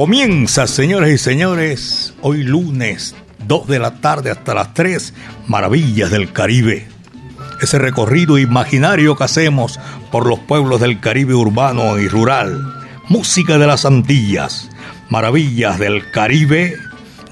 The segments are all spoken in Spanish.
Comienza, señores y señores, hoy lunes, 2 de la tarde hasta las 3, Maravillas del Caribe. Ese recorrido imaginario que hacemos por los pueblos del Caribe urbano y rural. Música de las Antillas, Maravillas del Caribe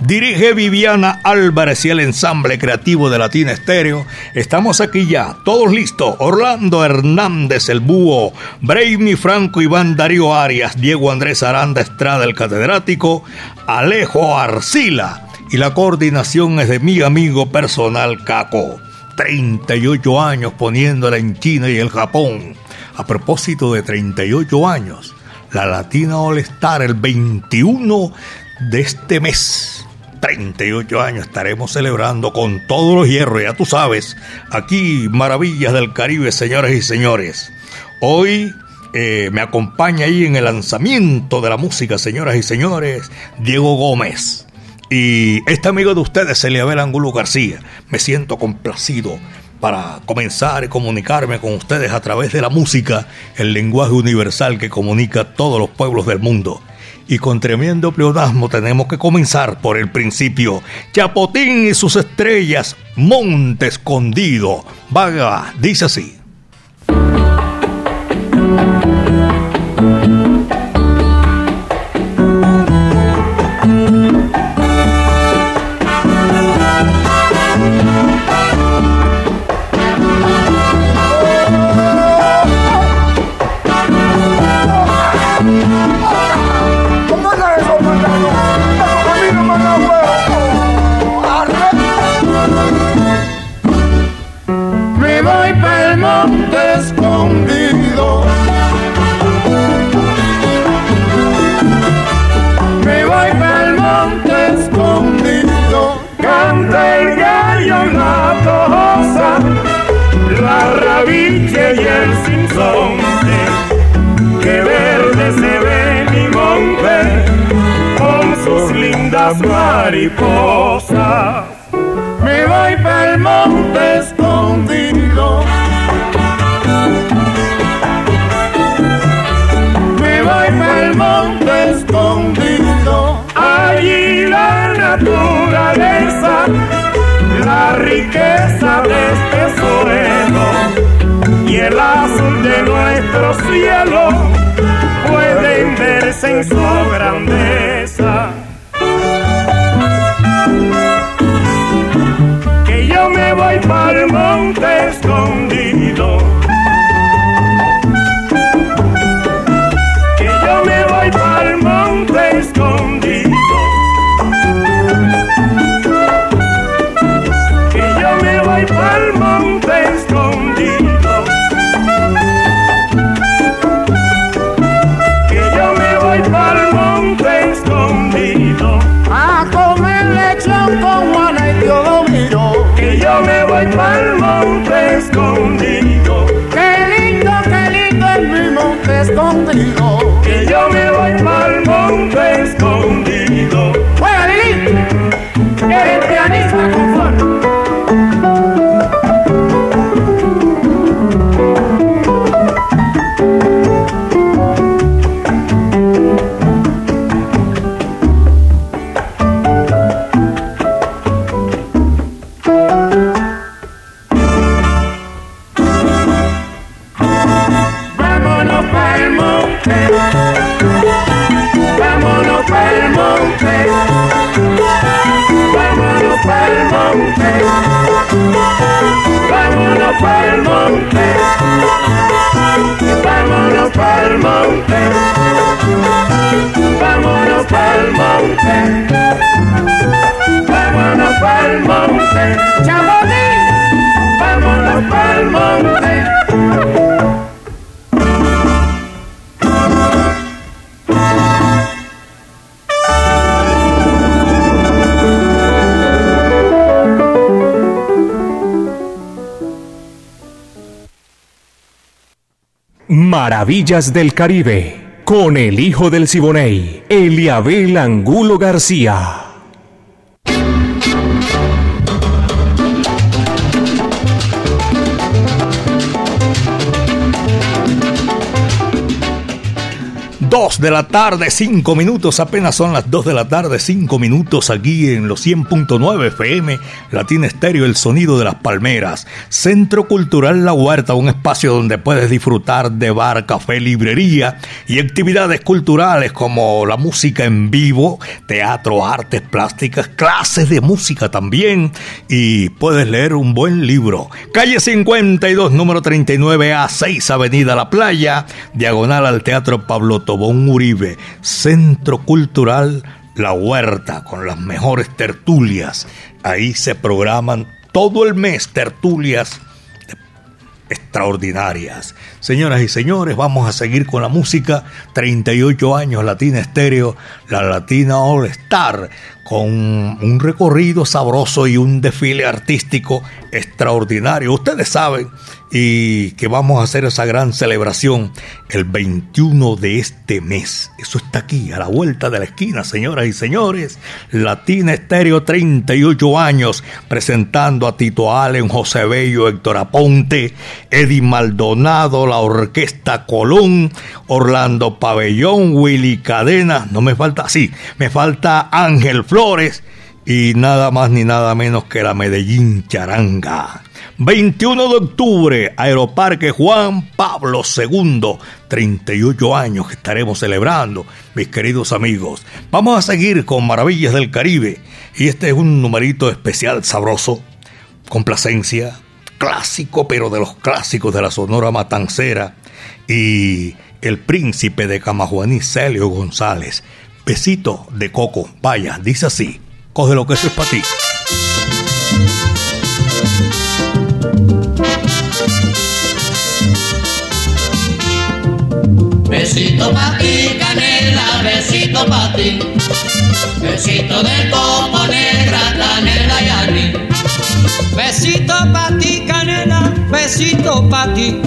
Dirige Viviana Álvarez y el ensamble creativo de Latina Estéreo. Estamos aquí ya, todos listos. Orlando Hernández, el búho, Brainy Franco, Iván Darío Arias, Diego Andrés Aranda Estrada, el catedrático, Alejo Arcila. Y la coordinación es de mi amigo personal Caco. 38 años poniéndola en China y el Japón. A propósito de 38 años, la Latina All Star el 21 de este mes 38 años estaremos celebrando con todos los hierros, ya tú sabes, aquí Maravillas del Caribe, señores y señores. Hoy eh, me acompaña ahí en el lanzamiento de la música, señoras y señores, Diego Gómez. Y este amigo de ustedes, Eliabel Angulo García. Me siento complacido para comenzar y comunicarme con ustedes a través de la música, el lenguaje universal que comunica a todos los pueblos del mundo y con tremendo pleonasmo tenemos que comenzar por el principio. Chapotín y sus estrellas, Monte Escondido. Vaga, dice así. Mariposa, me voy para el monte escondido. Me voy para el monte escondido, allí la naturaleza, la riqueza de este suelo y el azul de nuestro cielo pueden verse en su grandeza. Para el Del Caribe, con el hijo del Siboney, Eliabel Angulo García. Dos de la tarde, cinco minutos, apenas son las dos de la tarde, cinco minutos aquí en los 100.9 FM, Latina Estéreo, el sonido de las palmeras. Centro Cultural La Huerta, un espacio donde puedes disfrutar de bar, café, librería y actividades culturales como la música en vivo, teatro, artes plásticas, clases de música también y puedes leer un buen libro. Calle 52, número 39 a 6, Avenida La Playa, diagonal al Teatro Pablo Tobón Uribe, Centro Cultural La Huerta, con las mejores tertulias. Ahí se programan todo el mes tertulias extraordinarias. Señoras y señores, vamos a seguir con la música. 38 años Latina Estéreo, la Latina All Star, con un recorrido sabroso y un desfile artístico extraordinario. Ustedes saben y que vamos a hacer esa gran celebración el 21 de este mes. Eso está aquí, a la vuelta de la esquina, señoras y señores. Latina Estéreo, 38 años, presentando a Tito Allen, José Bello, Héctor Aponte, Eddie Maldonado, la Orquesta Colón, Orlando Pabellón, Willy Cadena, no me falta, sí, me falta Ángel Flores y nada más ni nada menos que la Medellín Charanga. 21 de octubre, Aeroparque Juan Pablo II, 38 años que estaremos celebrando, mis queridos amigos. Vamos a seguir con Maravillas del Caribe y este es un numerito especial sabroso, complacencia, clásico, pero de los clásicos de la Sonora Matancera y el príncipe de Camajuaní, Celio González. Besito de coco, vaya, dice así, coge lo que eso es para ti. Besito pa' ti, canela, besito pa' ti. Besito de coco negra, canela y anís. Besito pa' ti, canela, besito pa' ti.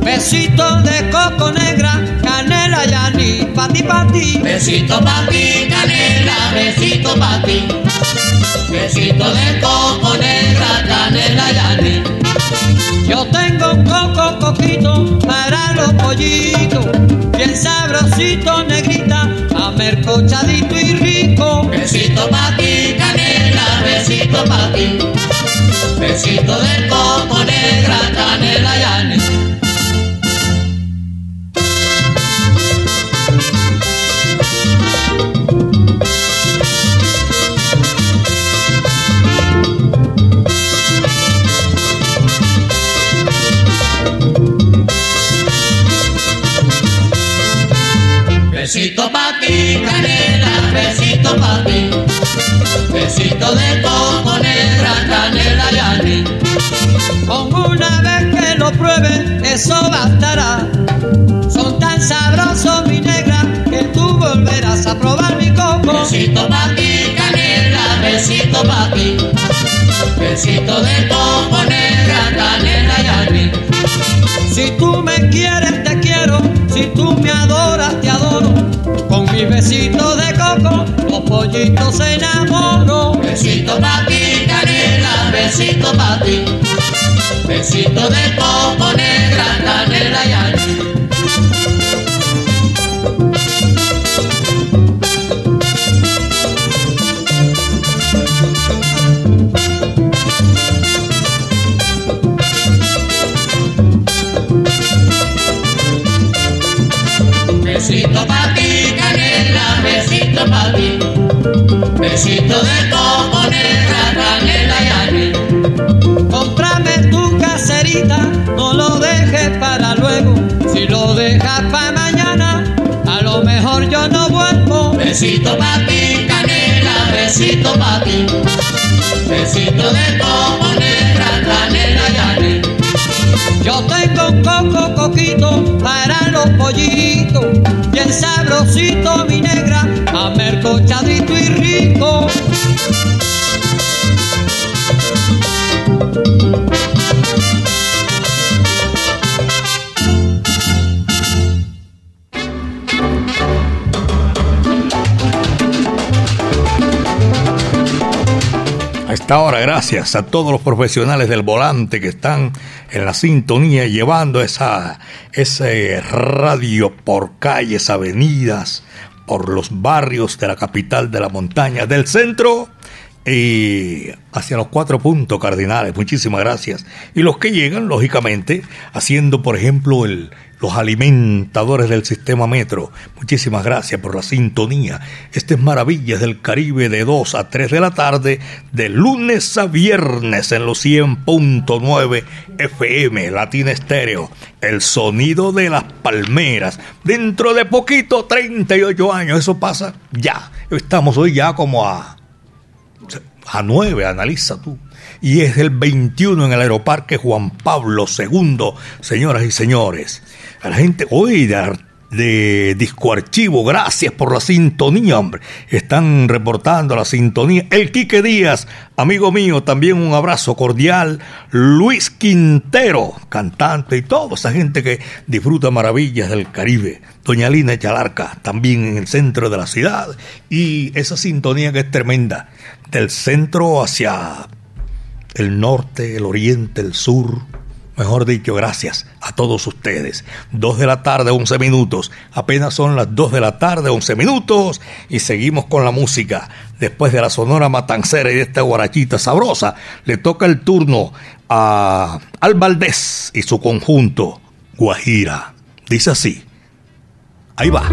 Besito de coco negra, canela y anís, pa' ti, pa' ti. Besito pa' ti, canela, besito pa' ti. Besito de coco negra, canela y anís. Yo tengo coco coquito para los pollitos, bien sabrosito, negrita, amercochadito y rico. Besito pa' ti, canela, besito pa' ti. Besito de coco negra, canela y anís. Besito pa' ti. Besito de coco negra, canela y anís. Con una vez que lo pruebe, eso bastará. Son tan sabrosos, mi negra, que tú volverás a probar mi coco. Besito pa' ti, canela, besito pa' ti. Besito de coco negra, canela y anís. Si tú me quieres, te quiero. Si tú me adoras, te adoro. Con mi besito de los pollitos se enamoran. Besito pa' ti, canela, besito pa' ti. Besito de coco negra, canela y anís. Besito de coco negra, canela y anís. Cómprame tu caserita, no lo dejes para luego. Si lo dejas para mañana, a lo mejor yo no vuelvo. Besito pa' ti, canela, besito pa' ti. Besito de coco negra, canela y anís. Yo tengo un coco coquito para los pollitos, bien sabrosito mi negra, amercochadito y gracias a todos los profesionales del volante que están en la sintonía llevando esa, ese radio por calles, avenidas, por los barrios de la capital de la montaña, del centro y hacia los cuatro puntos cardinales. Muchísimas gracias. Y los que llegan, lógicamente, haciendo, por ejemplo, el, los alimentadores del sistema metro. Muchísimas gracias por la sintonía. Este es Maravillas del Caribe de 2 a 3 de la tarde, de lunes a viernes en los 100.9 FM, Latina Estéreo. El sonido de las palmeras. Dentro de poquito, 38 años. Eso pasa ya. Estamos hoy ya como a, a 9, analiza tú y es el 21 en el Aeroparque Juan Pablo II, señoras y señores a la gente hoy de, Disco Archivo, gracias por la sintonía, hombre. Están reportando la sintonía. El Quique Díaz, amigo mío, también un abrazo cordial. Luis Quintero, cantante y toda esa gente que disfruta maravillas del Caribe. Doña Lina Chalarca, también en el centro de la ciudad. Y esa sintonía que es tremenda, del centro hacia el norte, el oriente, el sur Mejor dicho, gracias a todos ustedes. Dos de la tarde, once minutos. Apenas son las dos de la tarde, once minutos. Y seguimos con la música. Después de la sonora matancera y de esta guarachita sabrosa, le toca el turno a Al Valdés y su conjunto, Guajira. Dice así. Ahí va.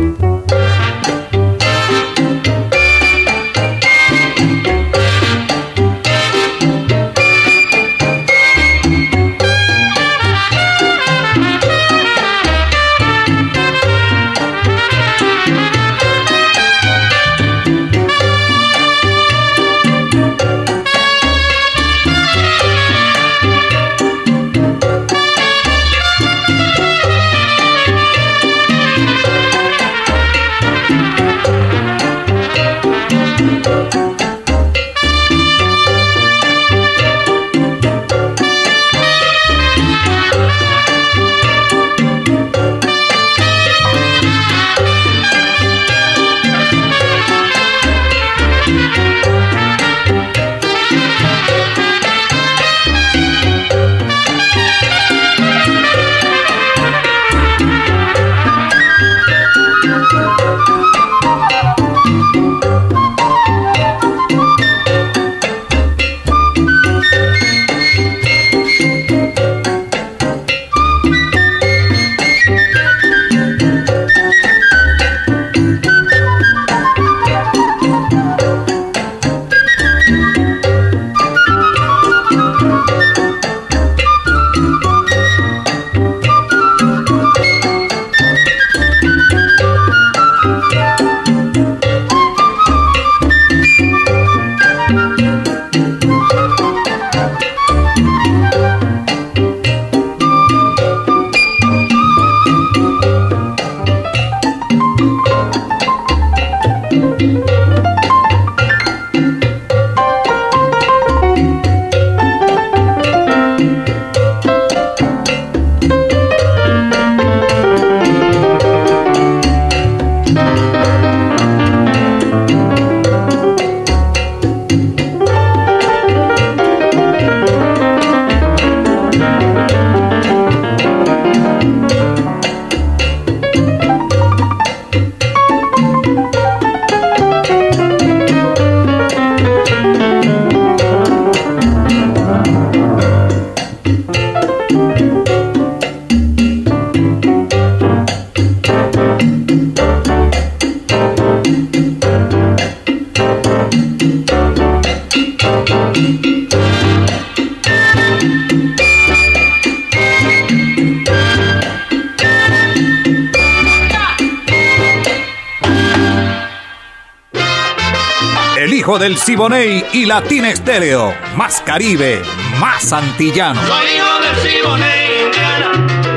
Siboney y Latina Estéreo. Más Caribe, más antillano. Soy hijo del Siboney, Indiana.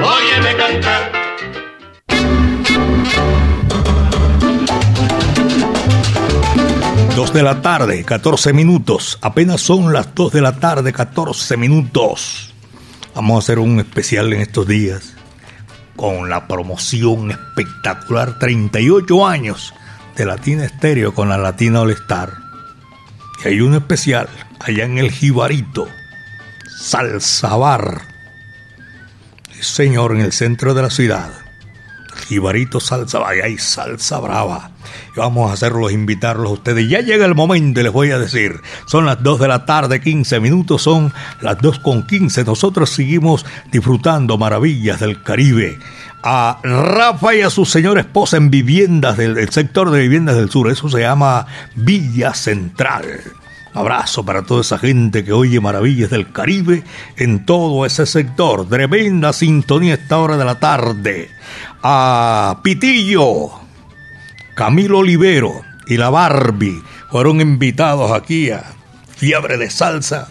Óyeme cantar. Dos de la tarde, 14 minutos. Apenas son las 2 de la tarde, 14 minutos. Vamos a hacer un especial en estos días con la promoción espectacular 38 años de Latina Estéreo con la Latina All Star. Y hay uno especial allá en el Jibarito, Salsa Bar. señor, en el centro de la ciudad. Jibarito Salsa hay salsa brava. Y vamos a hacerlos, invitarlos a ustedes. Ya llega el momento y les voy a decir, son las 2 de la tarde, 15 minutos, son las 2 con 15. Nosotros seguimos disfrutando maravillas del Caribe a Rafa y a su señora esposa en viviendas del sector de viviendas del sur. Eso se llama Villa Central. Abrazo para toda esa gente que oye maravillas del Caribe en todo ese sector. Tremenda sintonía esta hora de la tarde. A Pitillo, Camilo Olivero y la Barbie fueron invitados aquí a Fiebre de Salsa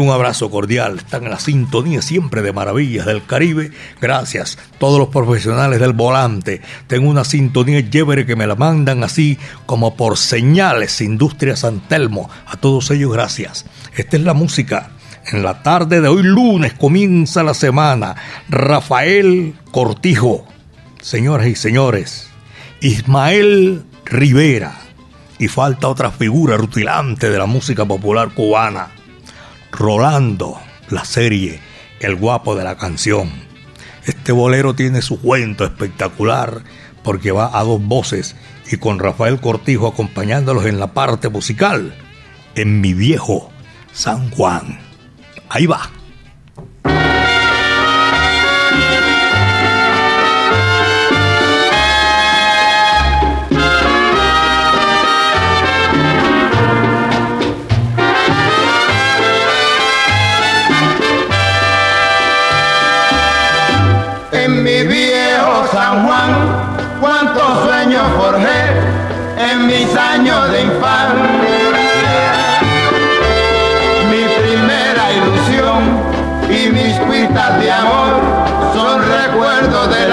un abrazo cordial. Están en la sintonía siempre de Maravillas del Caribe. Gracias. Todos los profesionales del volante. Tengo una sintonía chévere que me la mandan así como por señales. Industria San Telmo. A todos ellos, gracias. Esta es la música. En la tarde de hoy lunes comienza la semana. Rafael Cortijo. Señoras y señores. Ismael Rivera. Y falta otra figura rutilante de la música popular cubana. Rolando, la serie El guapo de la canción. Este bolero tiene su cuento espectacular porque va a dos voces y con Rafael Cortijo acompañándolos en la parte musical, en mi viejo San Juan. Ahí va. Del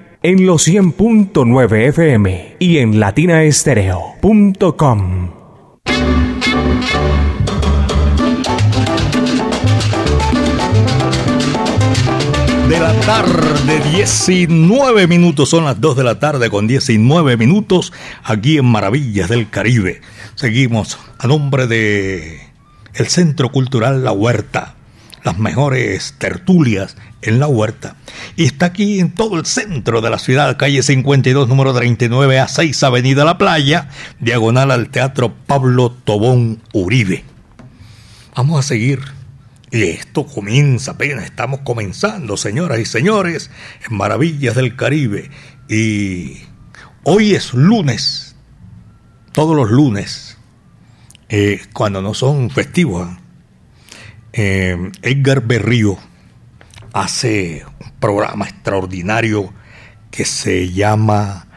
en los 100.9 FM y en latinaestereo.com. De la tarde, 19 minutos, son las 2 de la tarde con 19 minutos aquí en Maravillas del Caribe. Seguimos a nombre de el Centro Cultural La Huerta, las mejores tertulias en la huerta. Y está aquí en todo el centro de la ciudad, calle 52, número 39 a 6, Avenida La Playa, diagonal al Teatro Pablo Tobón Uribe. Vamos a seguir Y esto comienza apenas, estamos comenzando, señoras y señores, en Maravillas del Caribe. Y hoy es lunes, todos los lunes, eh, cuando no son festivos. ¿Eh? Edgar Berrío hace un programa extraordinario que se llama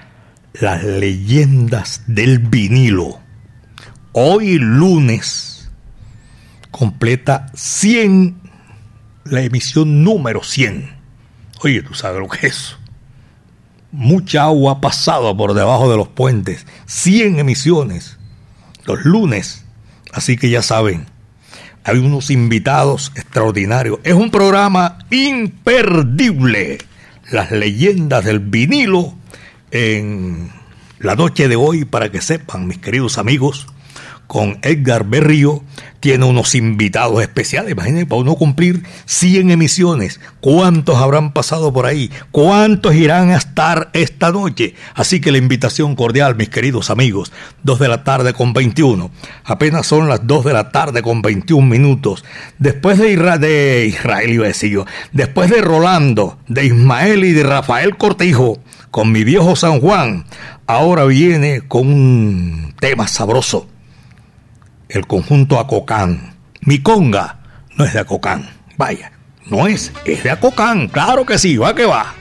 Las leyendas del vinilo. Hoy lunes completa 100, la emisión número 100. Oye, tú sabes lo que es. Mucha agua ha pasado por debajo de los puentes. 100 emisiones. Los lunes. Así que ya saben, hay unos invitados extraordinarios. Es un programa imperdible. Las leyendas del vinilo en la noche de hoy, para que sepan, mis queridos amigos, con Edgar Berrío, tiene unos invitados especiales. Imagínense, para uno cumplir 100 emisiones, ¿cuántos habrán pasado por ahí? ¿Cuántos irán a estar esta noche? Así que la invitación cordial, mis queridos amigos, 2 de la tarde con 21. Apenas son las 2 de la tarde con 21 minutos. Después de, de Israel, iba a decir yo, después de Rolando, de Ismael y de Rafael Cortijo, con mi viejo San Juan, ahora viene con un tema sabroso el conjunto Acocán. Mi conga no es de Acocán. Vaya, no es, es de Acocán. Claro que sí, va que va.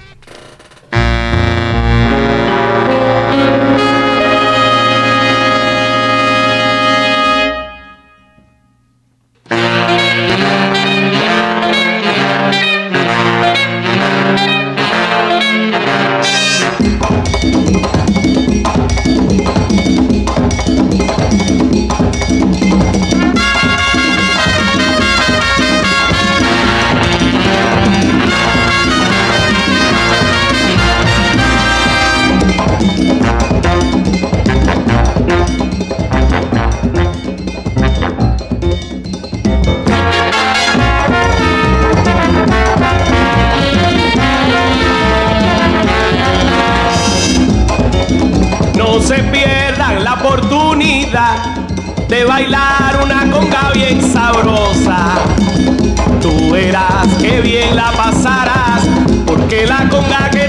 Bailar una conga bien sabrosa. Tú verás que bien la pasarás, porque la conga que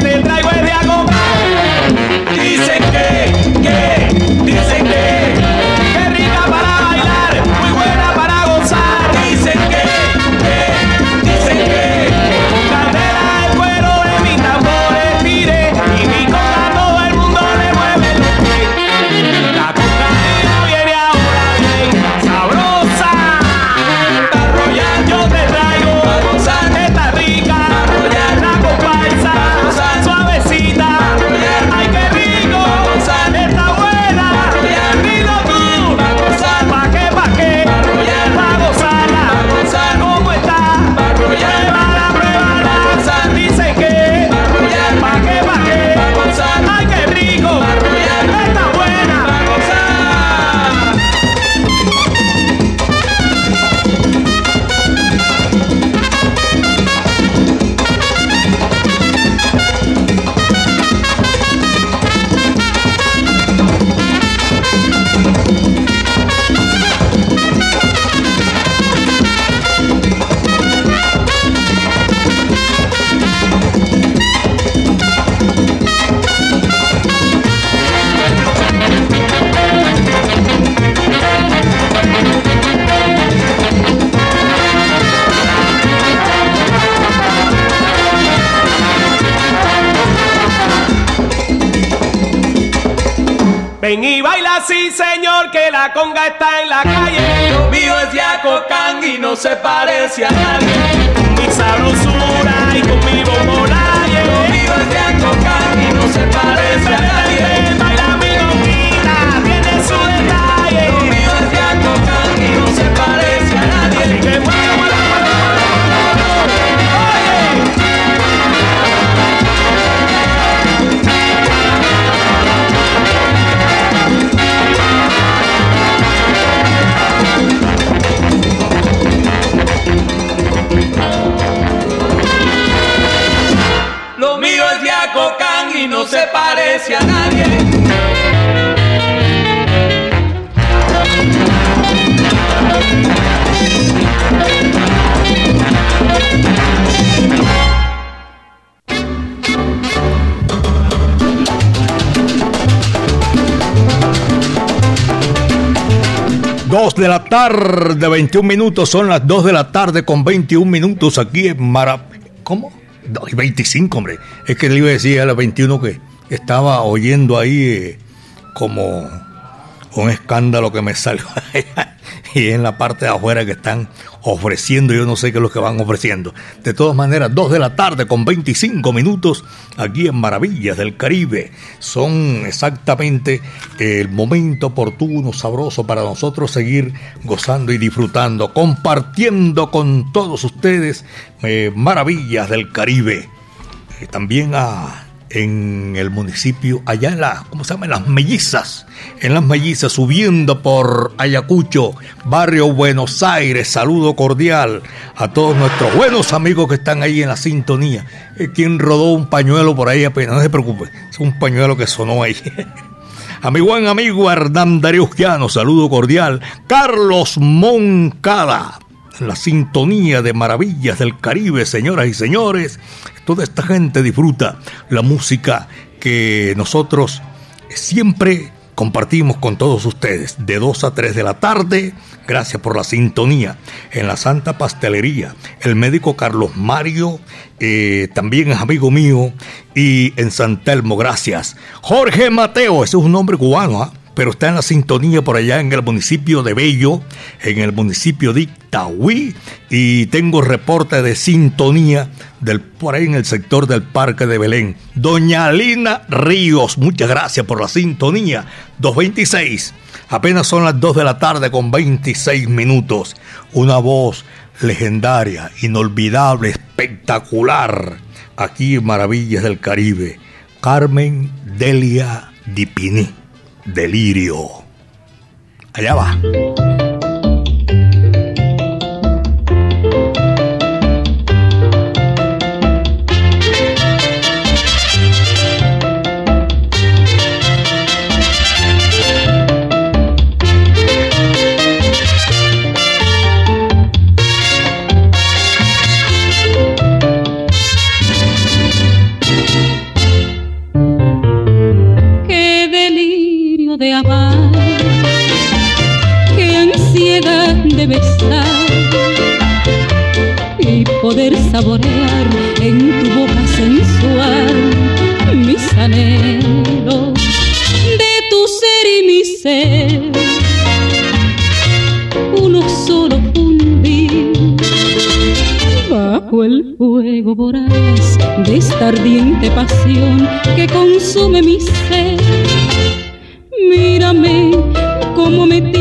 no se parece a nadie. Dos de la tarde, 21 minutos, son las dos de la tarde con 21 minutos aquí en Mara... ¿Cómo? 25, hombre. Es que le iba a decir a las 21 que estaba oyendo ahí eh, como un escándalo que me salió y en la parte de afuera que están ofreciendo, yo no sé qué es lo que van ofreciendo. De todas maneras, 2 de la tarde con 25 minutos aquí en Maravillas del Caribe. Son exactamente el momento oportuno, sabroso para nosotros seguir gozando y disfrutando, compartiendo con todos ustedes eh, Maravillas del Caribe. Eh, también a en el municipio, allá en las, ¿cómo se llama? En las mellizas, en las mellizas, subiendo por Ayacucho, barrio Buenos Aires, saludo cordial a todos nuestros buenos amigos que están ahí en la sintonía. Eh, quien rodó un pañuelo por ahí apenas, no se preocupe, es un pañuelo que sonó ahí. A mi buen amigo Hernán Darío saludo cordial. Carlos Moncada, la sintonía de maravillas del Caribe, señoras y señores. Toda esta gente disfruta la música que nosotros siempre compartimos con todos ustedes de 2 a 3 de la tarde. Gracias por la sintonía. En la Santa Pastelería, el médico Carlos Mario eh, también es amigo mío. Y en San Telmo, gracias. Jorge Mateo, ese es un nombre cubano, ¿ah? Pero está en la sintonía por allá en el municipio de Bello, en el municipio de Itaúí, y tengo reporte de sintonía del, por ahí en el sector del Parque de Belén. Doña Lina Ríos, muchas gracias por la sintonía. 226, apenas son las 2 de la tarde con 26 minutos. Una voz legendaria, inolvidable, espectacular, aquí en Maravillas del Caribe. Carmen Delia Dipini delirio. Allá va. Saborear en tu boca sensual mis anhelos de tu ser y mi ser. Uno solo fundir bajo el fuego voraz de esta ardiente pasión que consume mi ser. Mírame como me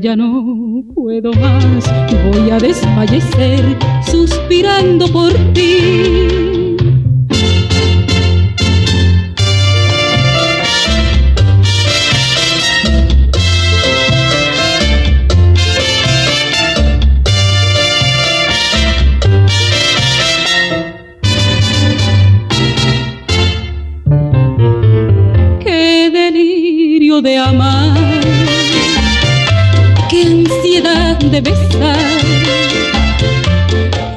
Ya no puedo más, voy a desfallecer suspirando por ti. Besar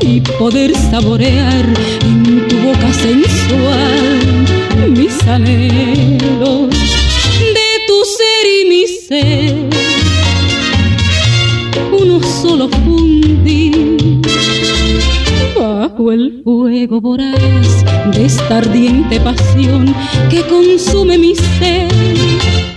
y poder saborear en tu boca sensual mis anhelos de tu ser y mi ser, uno solo fundir bajo el fuego voraz de esta ardiente pasión que consume mi ser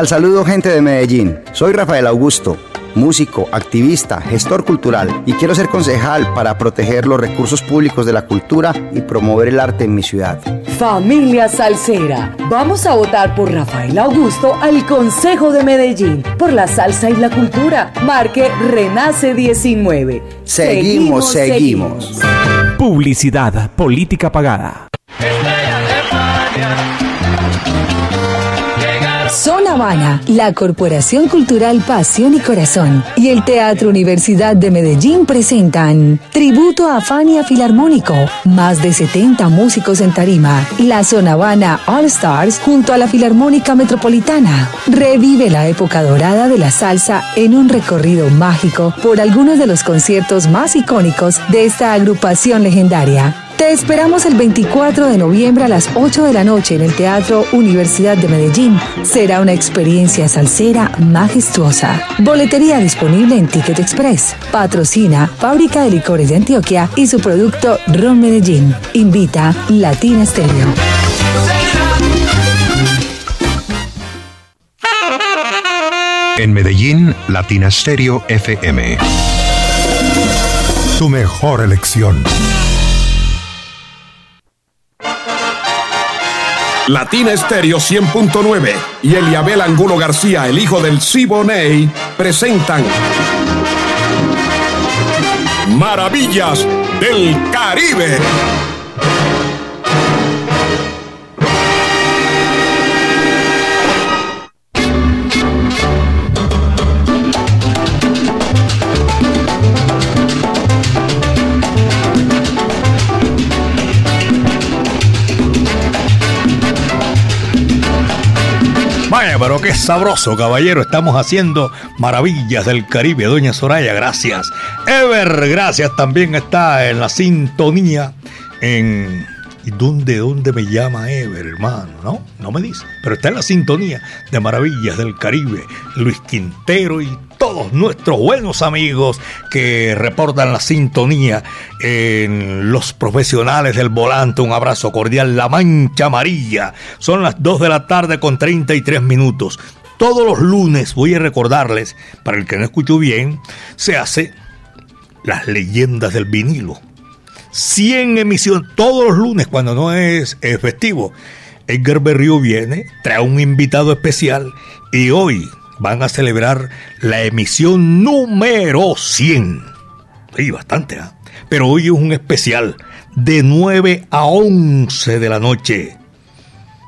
Sal saludo gente de Medellín. Soy Rafael Augusto, músico, activista, gestor cultural y quiero ser concejal para proteger los recursos públicos de la cultura y promover el arte en mi ciudad. Familia Salsera, vamos a votar por Rafael Augusto al Consejo de Medellín por la salsa y la cultura. Marque Renace 19. Seguimos, seguimos. Publicidad, política pagada. Son Habana, la Corporación Cultural Pasión y Corazón y el Teatro Universidad de Medellín presentan Tributo a Fania Filarmónico, más de 70 músicos en tarima, la Zona Habana All Stars junto a la Filarmónica Metropolitana. Revive la época dorada de la salsa en un recorrido mágico por algunos de los conciertos más icónicos de esta agrupación legendaria. Te esperamos el 24 de noviembre a las 8 de la noche en el Teatro Universidad de Medellín. Será una experiencia salsera majestuosa. Boletería disponible en Ticket Express. Patrocina Fábrica de Licores de Antioquia y su producto Ron Medellín. Invita Latina Stereo. En Medellín, Latina Stereo FM. Tu mejor elección. Latina Estéreo 100.9 y Eliabel Angulo García, el hijo del Siboney, presentan Maravillas del Caribe. Vaya, pero qué sabroso, caballero. Estamos haciendo maravillas del Caribe. Doña Soraya, gracias. Ever, gracias. También está en la sintonía en... ¿Y dónde, dónde me llama Ever, hermano? No, no me dice. Pero está en la sintonía de Maravillas del Caribe. Luis Quintero y todos nuestros buenos amigos que reportan la sintonía en los profesionales del volante. Un abrazo cordial. La Mancha Amarilla. Son las 2 de la tarde con 33 minutos. Todos los lunes, voy a recordarles, para el que no escuchó bien, se hace las leyendas del vinilo. 100 emisiones todos los lunes cuando no es eh, festivo. Edgar Berrío viene, trae un invitado especial y hoy van a celebrar la emisión número 100. Sí, bastante, ¿ah? Pero hoy es un especial de 9 a 11 de la noche.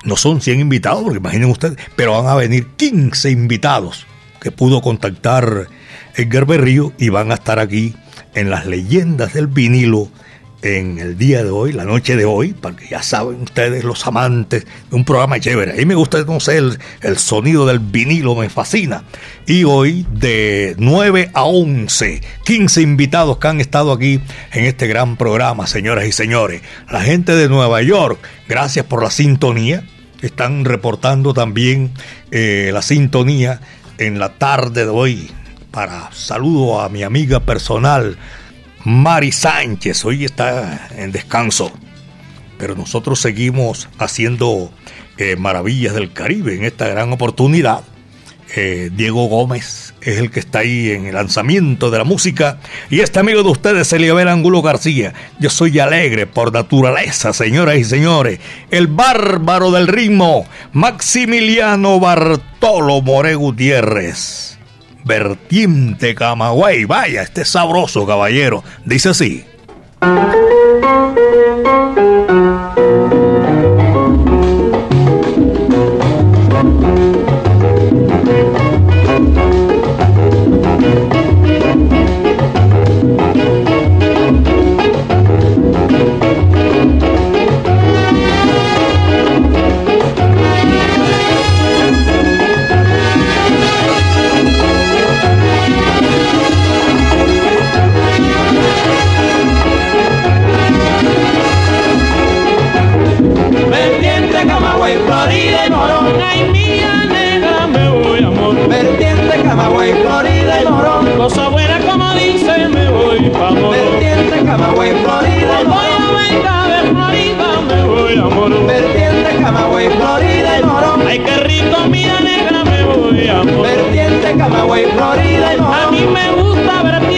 No son 100 invitados, porque imaginen ustedes, pero van a venir 15 invitados que pudo contactar Edgar Berrío y van a estar aquí en las leyendas del vinilo en el día de hoy, la noche de hoy, porque ya saben ustedes, los amantes de un programa chévere. A me gusta, no sé, el, el sonido del vinilo me fascina. Y hoy, de 9 a 11, 15 invitados que han estado aquí en este gran programa, señoras y señores. La gente de Nueva York, gracias por la sintonía. Están reportando también eh, la sintonía en la tarde de hoy. Para saludo a mi amiga personal, Mari Sánchez hoy está en descanso, pero nosotros seguimos haciendo eh, maravillas del Caribe en esta gran oportunidad. Eh, Diego Gómez es el que está ahí en el lanzamiento de la música y este amigo de ustedes, Eliabel Angulo García. Yo soy alegre por naturaleza, señoras y señores. El bárbaro del ritmo, Maximiliano Bartolo More Gutiérrez vertiente Camagüey. Vaya, este sabroso caballero. Dice así. Y me gusta vertiente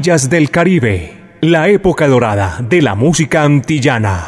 Del Caribe, la época dorada de la música antillana.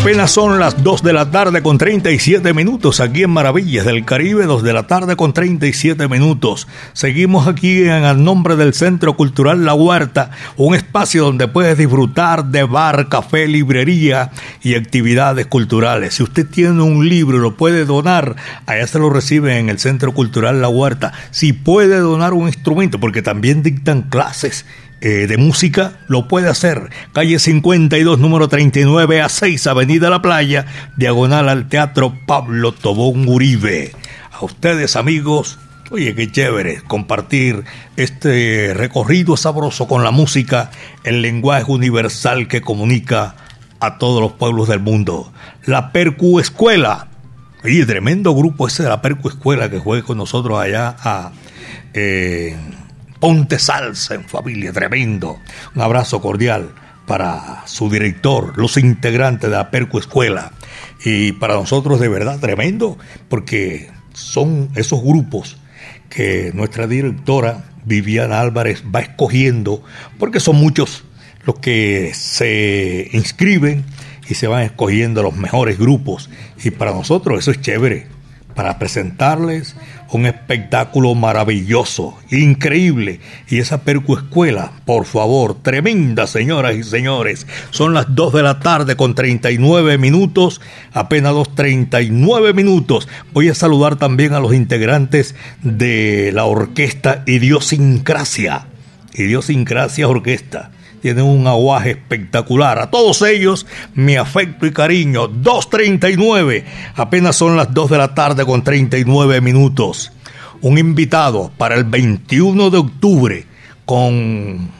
Apenas son las 2 de la tarde con 37 minutos aquí en Maravillas del Caribe, 2 de la tarde con 37 minutos. Seguimos aquí en el nombre del Centro Cultural La Huerta, un espacio donde puedes disfrutar de bar, café, librería y actividades culturales. Si usted tiene un libro lo puede donar, allá se lo recibe en el Centro Cultural La Huerta. Si puede donar un instrumento, porque también dictan clases eh, de música, lo puede hacer. Calle 52, número 39 a 6, Avenida La Playa, diagonal al Teatro Pablo Tobón Uribe. A ustedes, amigos, oye, qué chévere compartir este recorrido sabroso con la música, el lenguaje universal que comunica a todos los pueblos del mundo. La Percu Escuela. Oye, tremendo grupo ese de la Percu Escuela que juega con nosotros allá a. eh, Ponte Salsa en familia, tremendo. Un abrazo cordial para su director, los integrantes de la Perco Escuela. Y para nosotros de verdad tremendo, porque son esos grupos que nuestra directora Viviana Álvarez va escogiendo, porque son muchos los que se inscriben y se van escogiendo los mejores grupos. Y para nosotros eso es chévere para presentarles un espectáculo maravilloso, increíble. Y esa Percu Escuela, por favor, tremenda, señoras y señores. Son las 2 de la tarde con 39 minutos, apenas 2.39 minutos. Voy a saludar también a los integrantes de la orquesta Idiosincrasia. Idiosincrasia Orquesta tienen un aguaje espectacular. A todos ellos, mi afecto y cariño. 2.39. Apenas son las 2 de la tarde con 39 minutos. Un invitado para el 21 de octubre con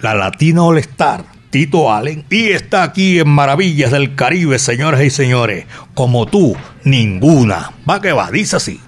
la Latina All Star, Tito Allen. Y está aquí en Maravillas del Caribe, señoras y señores. Como tú, ninguna. Va que va, dice así.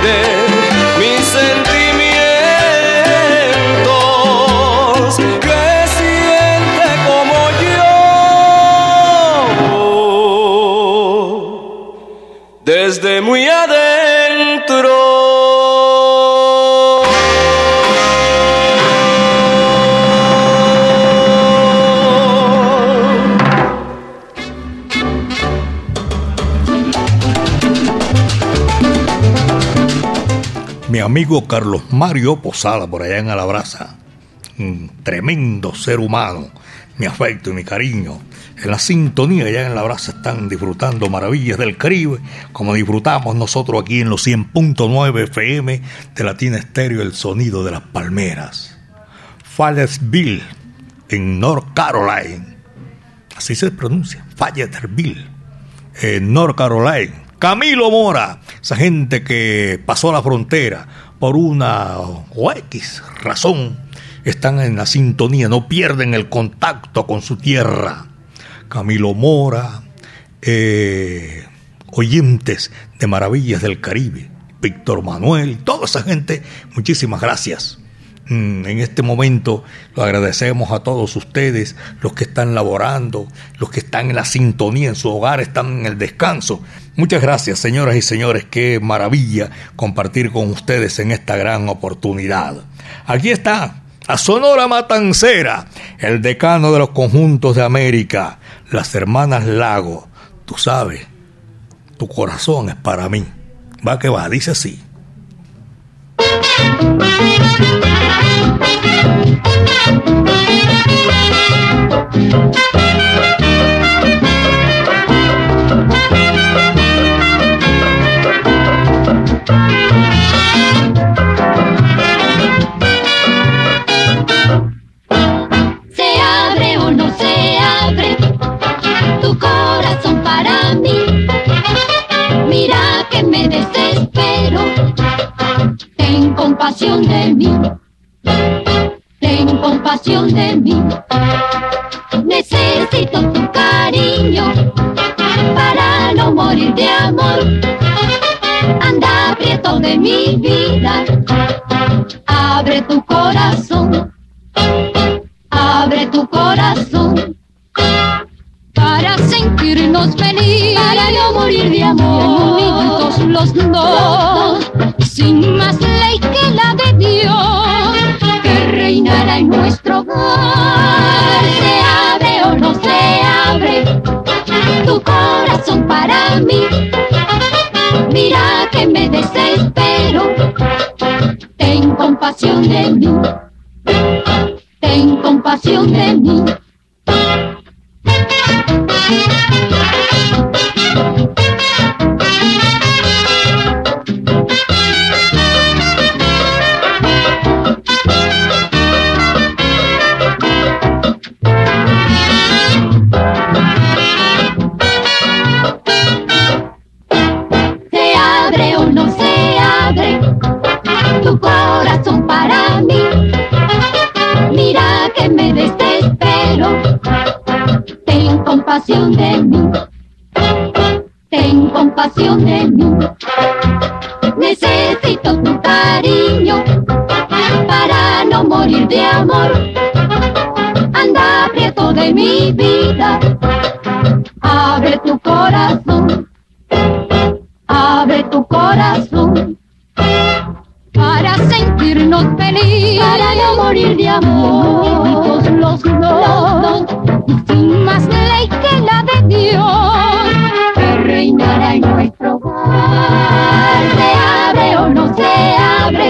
Comprender mis sentimientos, que siente como yo. Desde muy amigo Carlos Mario Posada, por allá en Alabraza. Un tremendo ser humano. Mi afecto y mi cariño. En la sintonía allá en Alabraza están disfrutando maravillas del Caribe, como disfrutamos nosotros aquí en los 100.9 FM de Latina Estéreo, el sonido de las palmeras. Fayetteville, en North Carolina. Así se pronuncia, Fayetteville, en North Carolina. Camilo Mora, esa gente que pasó la frontera por una o X razón, están en la sintonía, no pierden el contacto con su tierra. Camilo Mora, eh, oyentes de Maravillas del Caribe, Víctor Manuel, toda esa gente, muchísimas gracias. Mm, En este momento lo agradecemos a todos ustedes, los que están laborando, los que están en la sintonía, en su hogar, están en el descanso. Muchas gracias, señoras y señores. Qué maravilla compartir con ustedes en esta gran oportunidad. Aquí está, a Sonora Matancera, el decano de los conjuntos de América, las hermanas Lago. Tú sabes, tu corazón es para mí. Va que va, dice así. Se mi vida, abre tu corazón, abre tu corazón. Para sentirnos felices, para no morir de amor, los dos, y sin más ley que la de Dios, que reinará en nuestro hogar. Se abre o no se abre.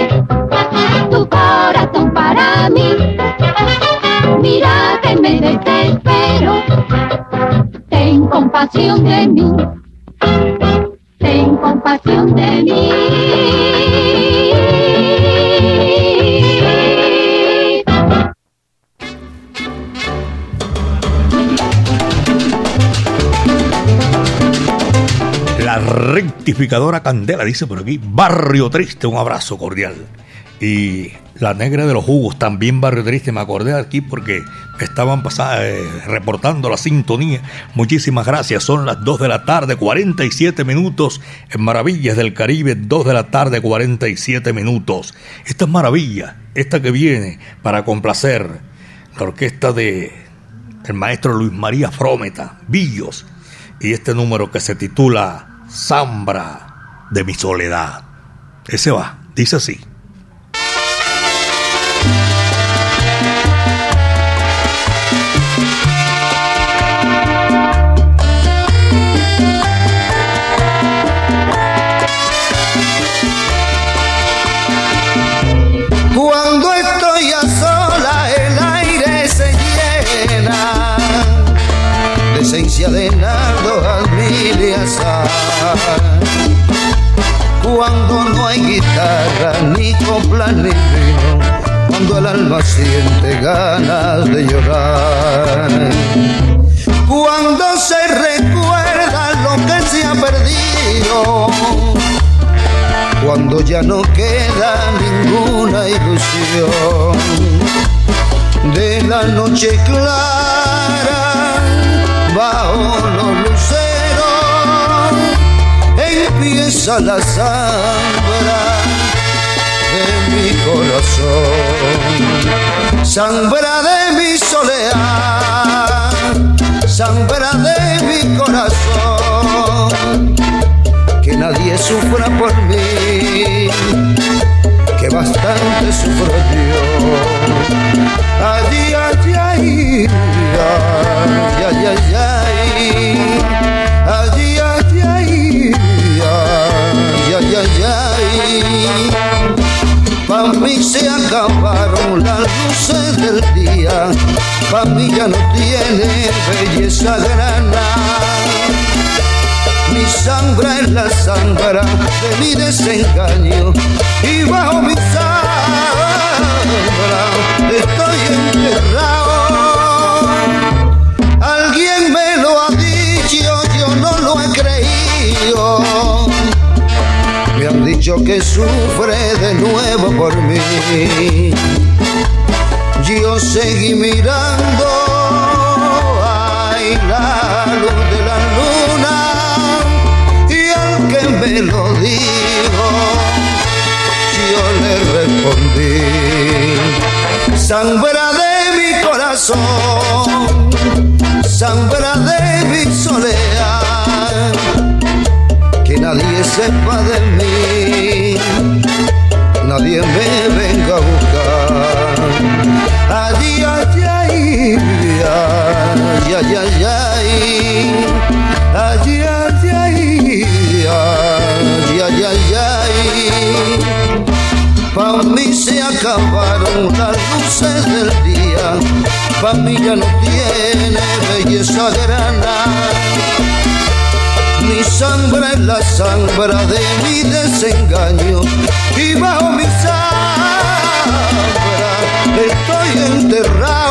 Tu corazón para mí. Mira desespero, ten compasión de mí, ten compasión de mí. La rectificadora Candela dice por aquí, Barrio Triste, un abrazo cordial. Y la negra de los jugos, también Barrio Triste, me acordé aquí porque estaban eh, reportando la sintonía. Muchísimas gracias, son las 2 de la tarde, 47 minutos en Maravillas del Caribe, 2 de la tarde, 47 minutos. Esta es maravilla, esta que viene para complacer la orquesta de el maestro Luis María Frómeta, Villos, y este número que se titula Zambra de mi soledad. Ese va, dice así. Cuando el alma siente ganas de llorar. Cuando se recuerda lo que se ha perdido. Cuando ya no queda ninguna ilusión. De la noche clara bajo los luceros empieza la mi corazón. Zambra de mi soledad zambra de mi corazón. Que nadie sufra por mí, que bastante sufro yo. Ay, ay, ay, ay, ay, se acabaron las luces del día, pa' mí ya no tiene belleza grana. Mi sangre es la sangre de mi desengaño y bajo mi sangre Que sufre de nuevo por mí. Yo seguí mirando, ay, la luz de la luna y al que me lo dijo, yo le respondí, sangre de mi corazón, sangre de mi soledad, que nadie sepa de mí, pa' mí ya no tiene belleza grana. Mi sangre es la sangre de mi desengaño y bajo mi sangre estoy enterrado.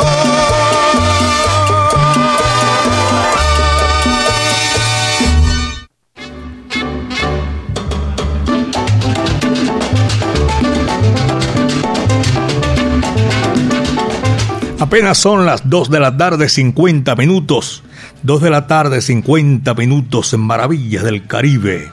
Apenas son las 2 de la tarde, 50 minutos. 2 de la tarde, 50 minutos en Maravillas del Caribe.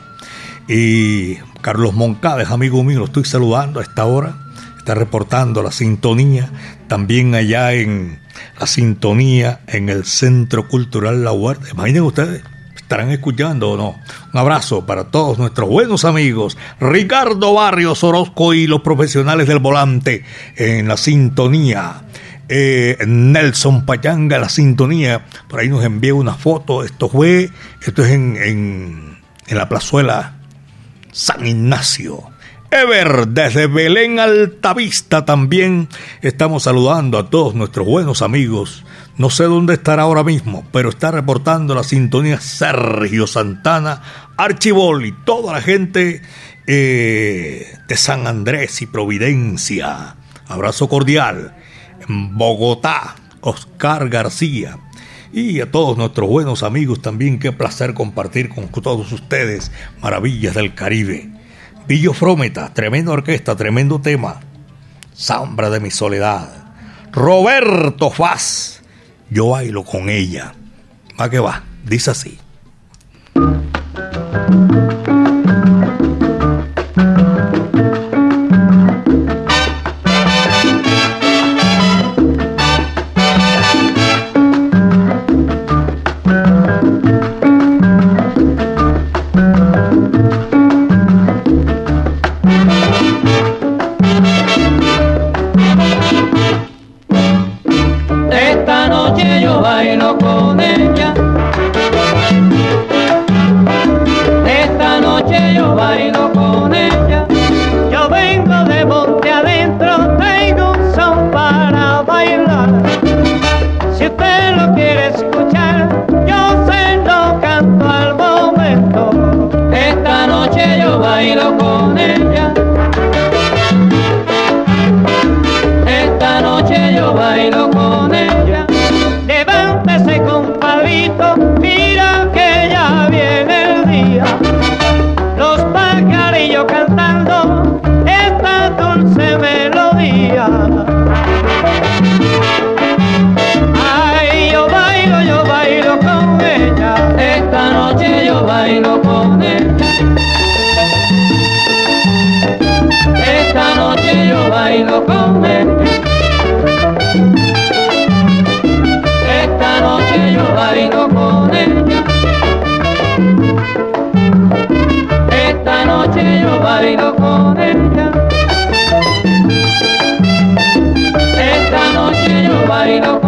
Y Carlos Moncades, amigo mío, lo estoy saludando a esta hora. Está reportando la sintonía también allá en la sintonía en el Centro Cultural La Huerta. Imaginen ustedes, estarán escuchando o no. Un abrazo para todos nuestros buenos amigos, Ricardo Barrios Orozco y los profesionales del volante en la sintonía. Eh, Nelson Payanga, la sintonía, por ahí nos envió una foto. Esto fue, esto es en, en, en la plazuela San Ignacio. Ever, desde Belén Altavista también estamos saludando a todos nuestros buenos amigos. No sé dónde estará ahora mismo, pero está reportando la sintonía Sergio Santana, Archibol y toda la gente eh, de San Andrés y Providencia. Abrazo cordial. Bogotá, Oscar García. Y a todos nuestros buenos amigos también, qué placer compartir con todos ustedes Maravillas del Caribe. Pillo Frómeta, tremenda orquesta, tremendo tema. Zambra de mi soledad. Roberto Faz, yo bailo con ella. Va que va, dice así. Esta noche yo bailo con ella. Esta noche yo bailo con ella. Esta noche yo bailo con ella.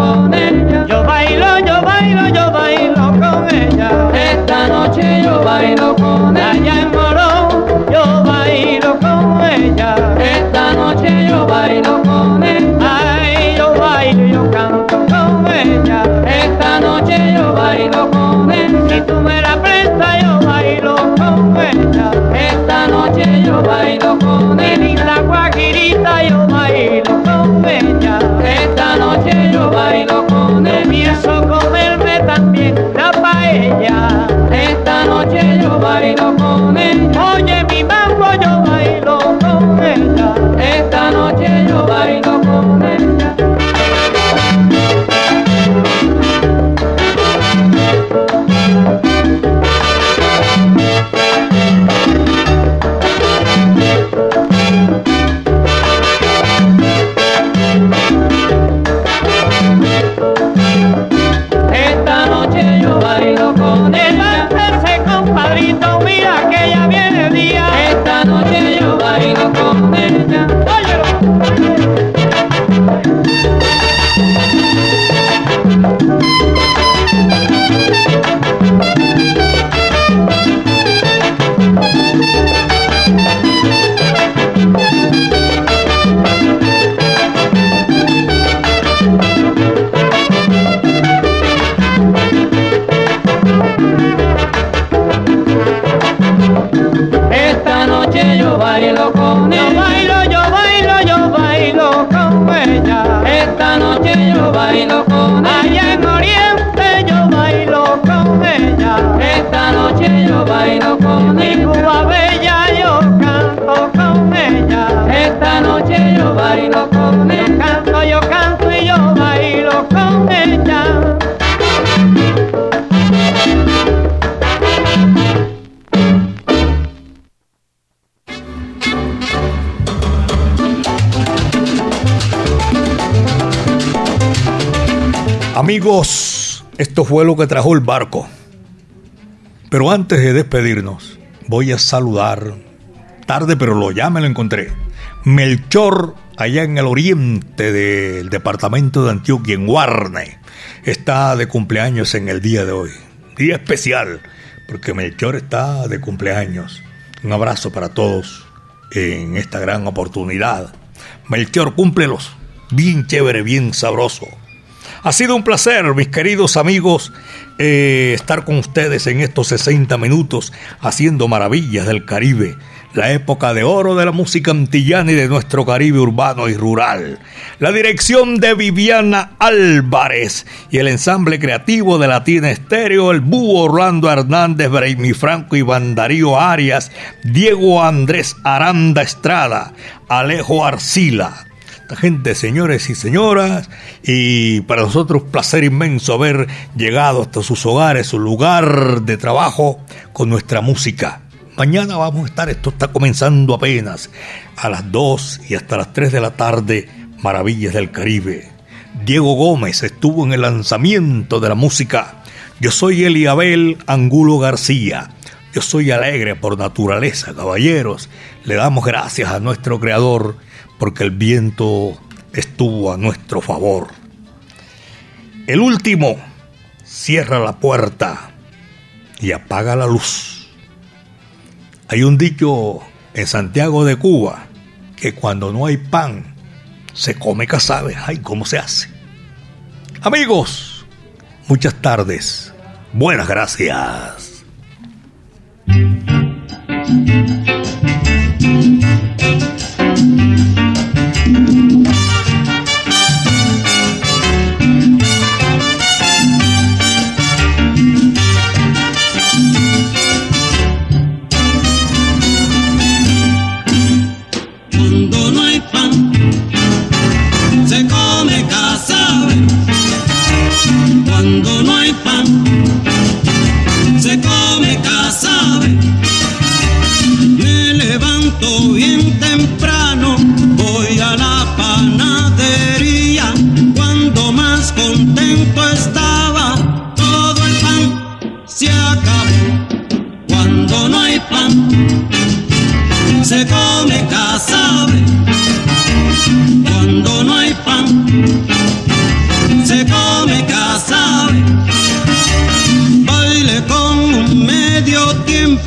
Amigos, esto fue lo que trajo el barco. Pero antes de despedirnos, voy a saludar, tarde pero lo ya me lo encontré, Melchor, allá en el oriente del departamento de Antioquia, en Guarne, está de cumpleaños en el día de hoy. Día especial, porque Melchor está de cumpleaños. Un abrazo para todos en esta gran oportunidad. Melchor, cúmplelos. Bien chévere, bien sabroso. Ha sido un placer, mis queridos amigos, eh, estar con ustedes en estos 60 minutos haciendo maravillas del Caribe, la época de oro de la música antillana y de nuestro Caribe urbano y rural. La dirección de Viviana Álvarez y el ensamble creativo de Latina Estéreo, el búho Orlando Hernández, Braimi Franco y Darío Arias, Diego Andrés Aranda Estrada, Alejo Arcila gente, señores y señoras, y para nosotros placer inmenso haber llegado hasta sus hogares, su lugar de trabajo con nuestra música. Mañana vamos a estar, esto está comenzando apenas, a las 2 y hasta las 3 de la tarde, Maravillas del Caribe. Diego Gómez estuvo en el lanzamiento de la música. Yo soy Eliabel Angulo García. Yo soy alegre por naturaleza, caballeros. Le damos gracias a nuestro Creador porque el viento estuvo a nuestro favor. El último cierra la puerta y apaga la luz. Hay un dicho en Santiago de Cuba que cuando no hay pan se come casabe. Ay, ¿cómo se hace? Amigos, muchas tardes. Buenas gracias.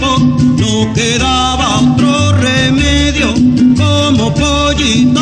no quedaba otro remedio como pollito